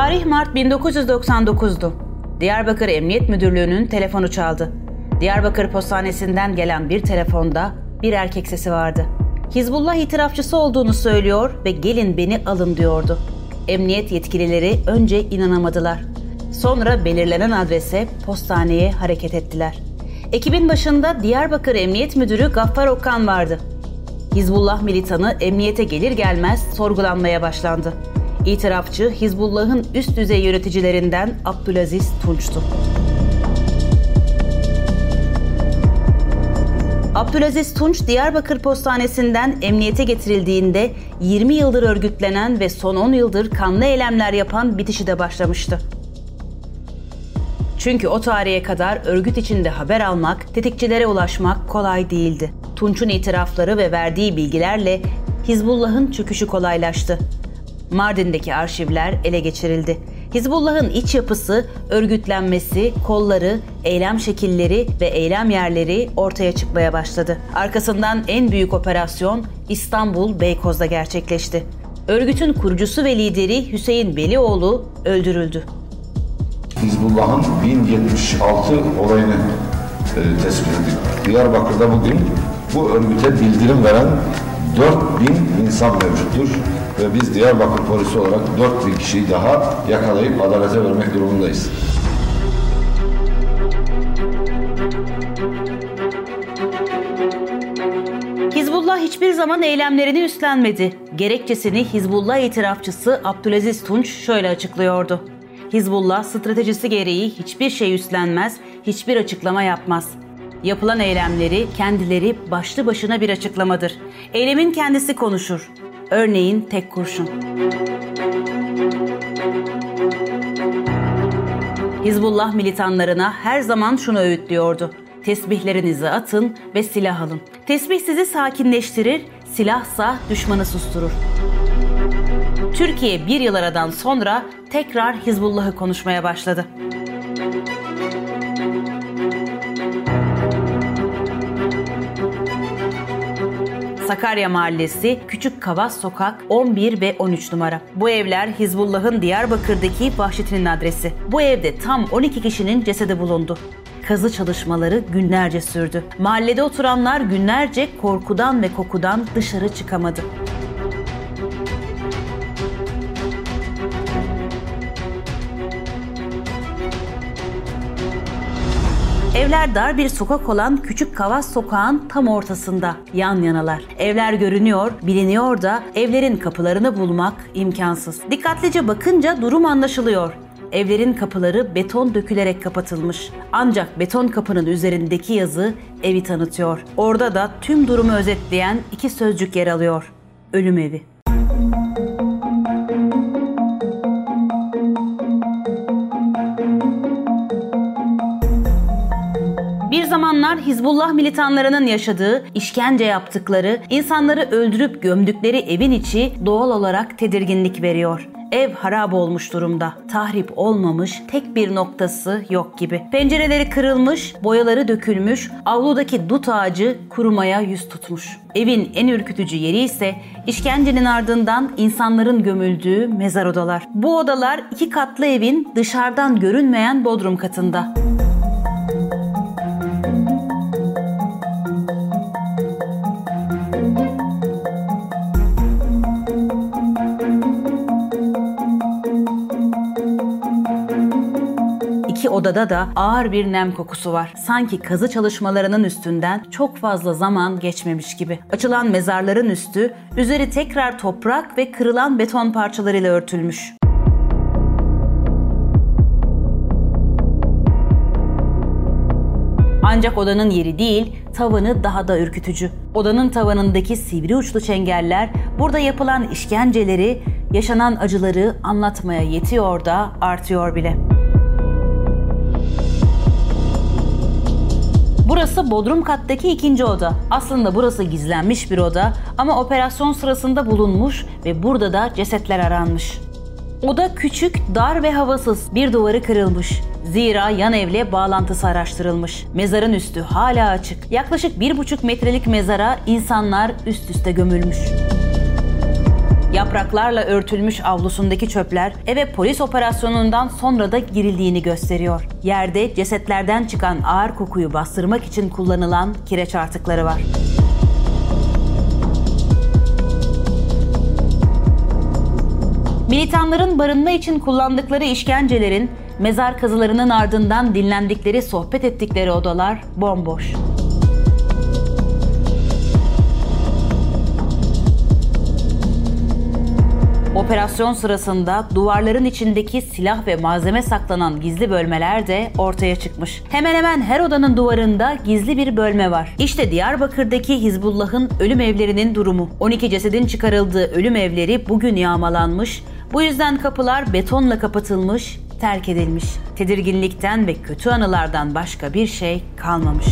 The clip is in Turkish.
Tarih Mart 1999'du. Diyarbakır Emniyet Müdürlüğü'nün telefonu çaldı. Diyarbakır Postanesi'nden gelen bir telefonda bir erkek sesi vardı. Hizbullah itirafçısı olduğunu söylüyor ve gelin beni alın diyordu. Emniyet yetkilileri önce inanamadılar. Sonra belirlenen adrese postaneye hareket ettiler. Ekibin başında Diyarbakır Emniyet Müdürü Gaffar Okan vardı. Hizbullah militanı emniyete gelir gelmez sorgulanmaya başlandı. İtirafçı Hizbullah'ın üst düzey yöneticilerinden Abdülaziz Tunç'tu. Abdülaziz Tunç Diyarbakır Postanesi'nden emniyete getirildiğinde 20 yıldır örgütlenen ve son 10 yıldır kanlı eylemler yapan bitişi de başlamıştı. Çünkü o tarihe kadar örgüt içinde haber almak, tetikçilere ulaşmak kolay değildi. Tunç'un itirafları ve verdiği bilgilerle Hizbullah'ın çöküşü kolaylaştı. Mardin'deki arşivler ele geçirildi. Hizbullah'ın iç yapısı, örgütlenmesi, kolları, eylem şekilleri ve eylem yerleri ortaya çıkmaya başladı. Arkasından en büyük operasyon İstanbul Beykoz'da gerçekleşti. Örgütün kurucusu ve lideri Hüseyin Belioğlu öldürüldü. Hizbullah'ın 1076 olayını e, tespit ettik. Diyarbakır'da bugün bu örgüte bildirim veren 4000 insan mevcuttur ve biz Diyarbakır polisi olarak 4000 kişiyi daha yakalayıp adalete vermek durumundayız. Hizbullah hiçbir zaman eylemlerini üstlenmedi. Gerekçesini Hizbullah itirafçısı Abdülaziz Tunç şöyle açıklıyordu. Hizbullah stratejisi gereği hiçbir şey üstlenmez, hiçbir açıklama yapmaz. Yapılan eylemleri kendileri başlı başına bir açıklamadır. Eylemin kendisi konuşur. Örneğin tek kurşun. Hizbullah militanlarına her zaman şunu öğütlüyordu. Tesbihlerinizi atın ve silah alın. Tesbih sizi sakinleştirir, silahsa düşmanı susturur. Türkiye bir yıl aradan sonra tekrar Hizbullah'ı konuşmaya başladı. Sakarya Mahallesi, Küçük Kavas Sokak 11 ve 13 numara. Bu evler Hizbullah'ın Diyarbakır'daki vahşetinin adresi. Bu evde tam 12 kişinin cesedi bulundu kazı çalışmaları günlerce sürdü. Mahallede oturanlar günlerce korkudan ve kokudan dışarı çıkamadı. Evler dar bir sokak olan Küçük Kavas Sokağın tam ortasında yan yanalar. Evler görünüyor, biliniyor da evlerin kapılarını bulmak imkansız. Dikkatlice bakınca durum anlaşılıyor. Evlerin kapıları beton dökülerek kapatılmış. Ancak beton kapının üzerindeki yazı evi tanıtıyor. Orada da tüm durumu özetleyen iki sözcük yer alıyor. Ölüm evi. Bir zamanlar Hizbullah militanlarının yaşadığı, işkence yaptıkları, insanları öldürüp gömdükleri evin içi doğal olarak tedirginlik veriyor. Ev harap olmuş durumda. Tahrip olmamış, tek bir noktası yok gibi. Pencereleri kırılmış, boyaları dökülmüş, avludaki dut ağacı kurumaya yüz tutmuş. Evin en ürkütücü yeri ise işkencenin ardından insanların gömüldüğü mezar odalar. Bu odalar iki katlı evin dışarıdan görünmeyen bodrum katında. Odada da ağır bir nem kokusu var. Sanki kazı çalışmalarının üstünden çok fazla zaman geçmemiş gibi. Açılan mezarların üstü, üzeri tekrar toprak ve kırılan beton parçalarıyla örtülmüş. Ancak odanın yeri değil, tavanı daha da ürkütücü. Odanın tavanındaki sivri uçlu çengeller burada yapılan işkenceleri, yaşanan acıları anlatmaya yetiyor da artıyor bile. Burası Bodrum kattaki ikinci oda. Aslında burası gizlenmiş bir oda ama operasyon sırasında bulunmuş ve burada da cesetler aranmış. Oda küçük, dar ve havasız. Bir duvarı kırılmış. Zira yan evle bağlantısı araştırılmış. Mezarın üstü hala açık. Yaklaşık bir buçuk metrelik mezara insanlar üst üste gömülmüş. Yapraklarla örtülmüş avlusundaki çöpler eve polis operasyonundan sonra da girildiğini gösteriyor. Yerde cesetlerden çıkan ağır kokuyu bastırmak için kullanılan kireç artıkları var. Militanların barınma için kullandıkları işkencelerin, mezar kazılarının ardından dinlendikleri, sohbet ettikleri odalar bomboş. Operasyon sırasında duvarların içindeki silah ve malzeme saklanan gizli bölmeler de ortaya çıkmış. Hemen hemen her odanın duvarında gizli bir bölme var. İşte Diyarbakır'daki Hizbullah'ın ölüm evlerinin durumu. 12 cesedin çıkarıldığı ölüm evleri bugün yağmalanmış. Bu yüzden kapılar betonla kapatılmış, terk edilmiş. Tedirginlikten ve kötü anılardan başka bir şey kalmamış.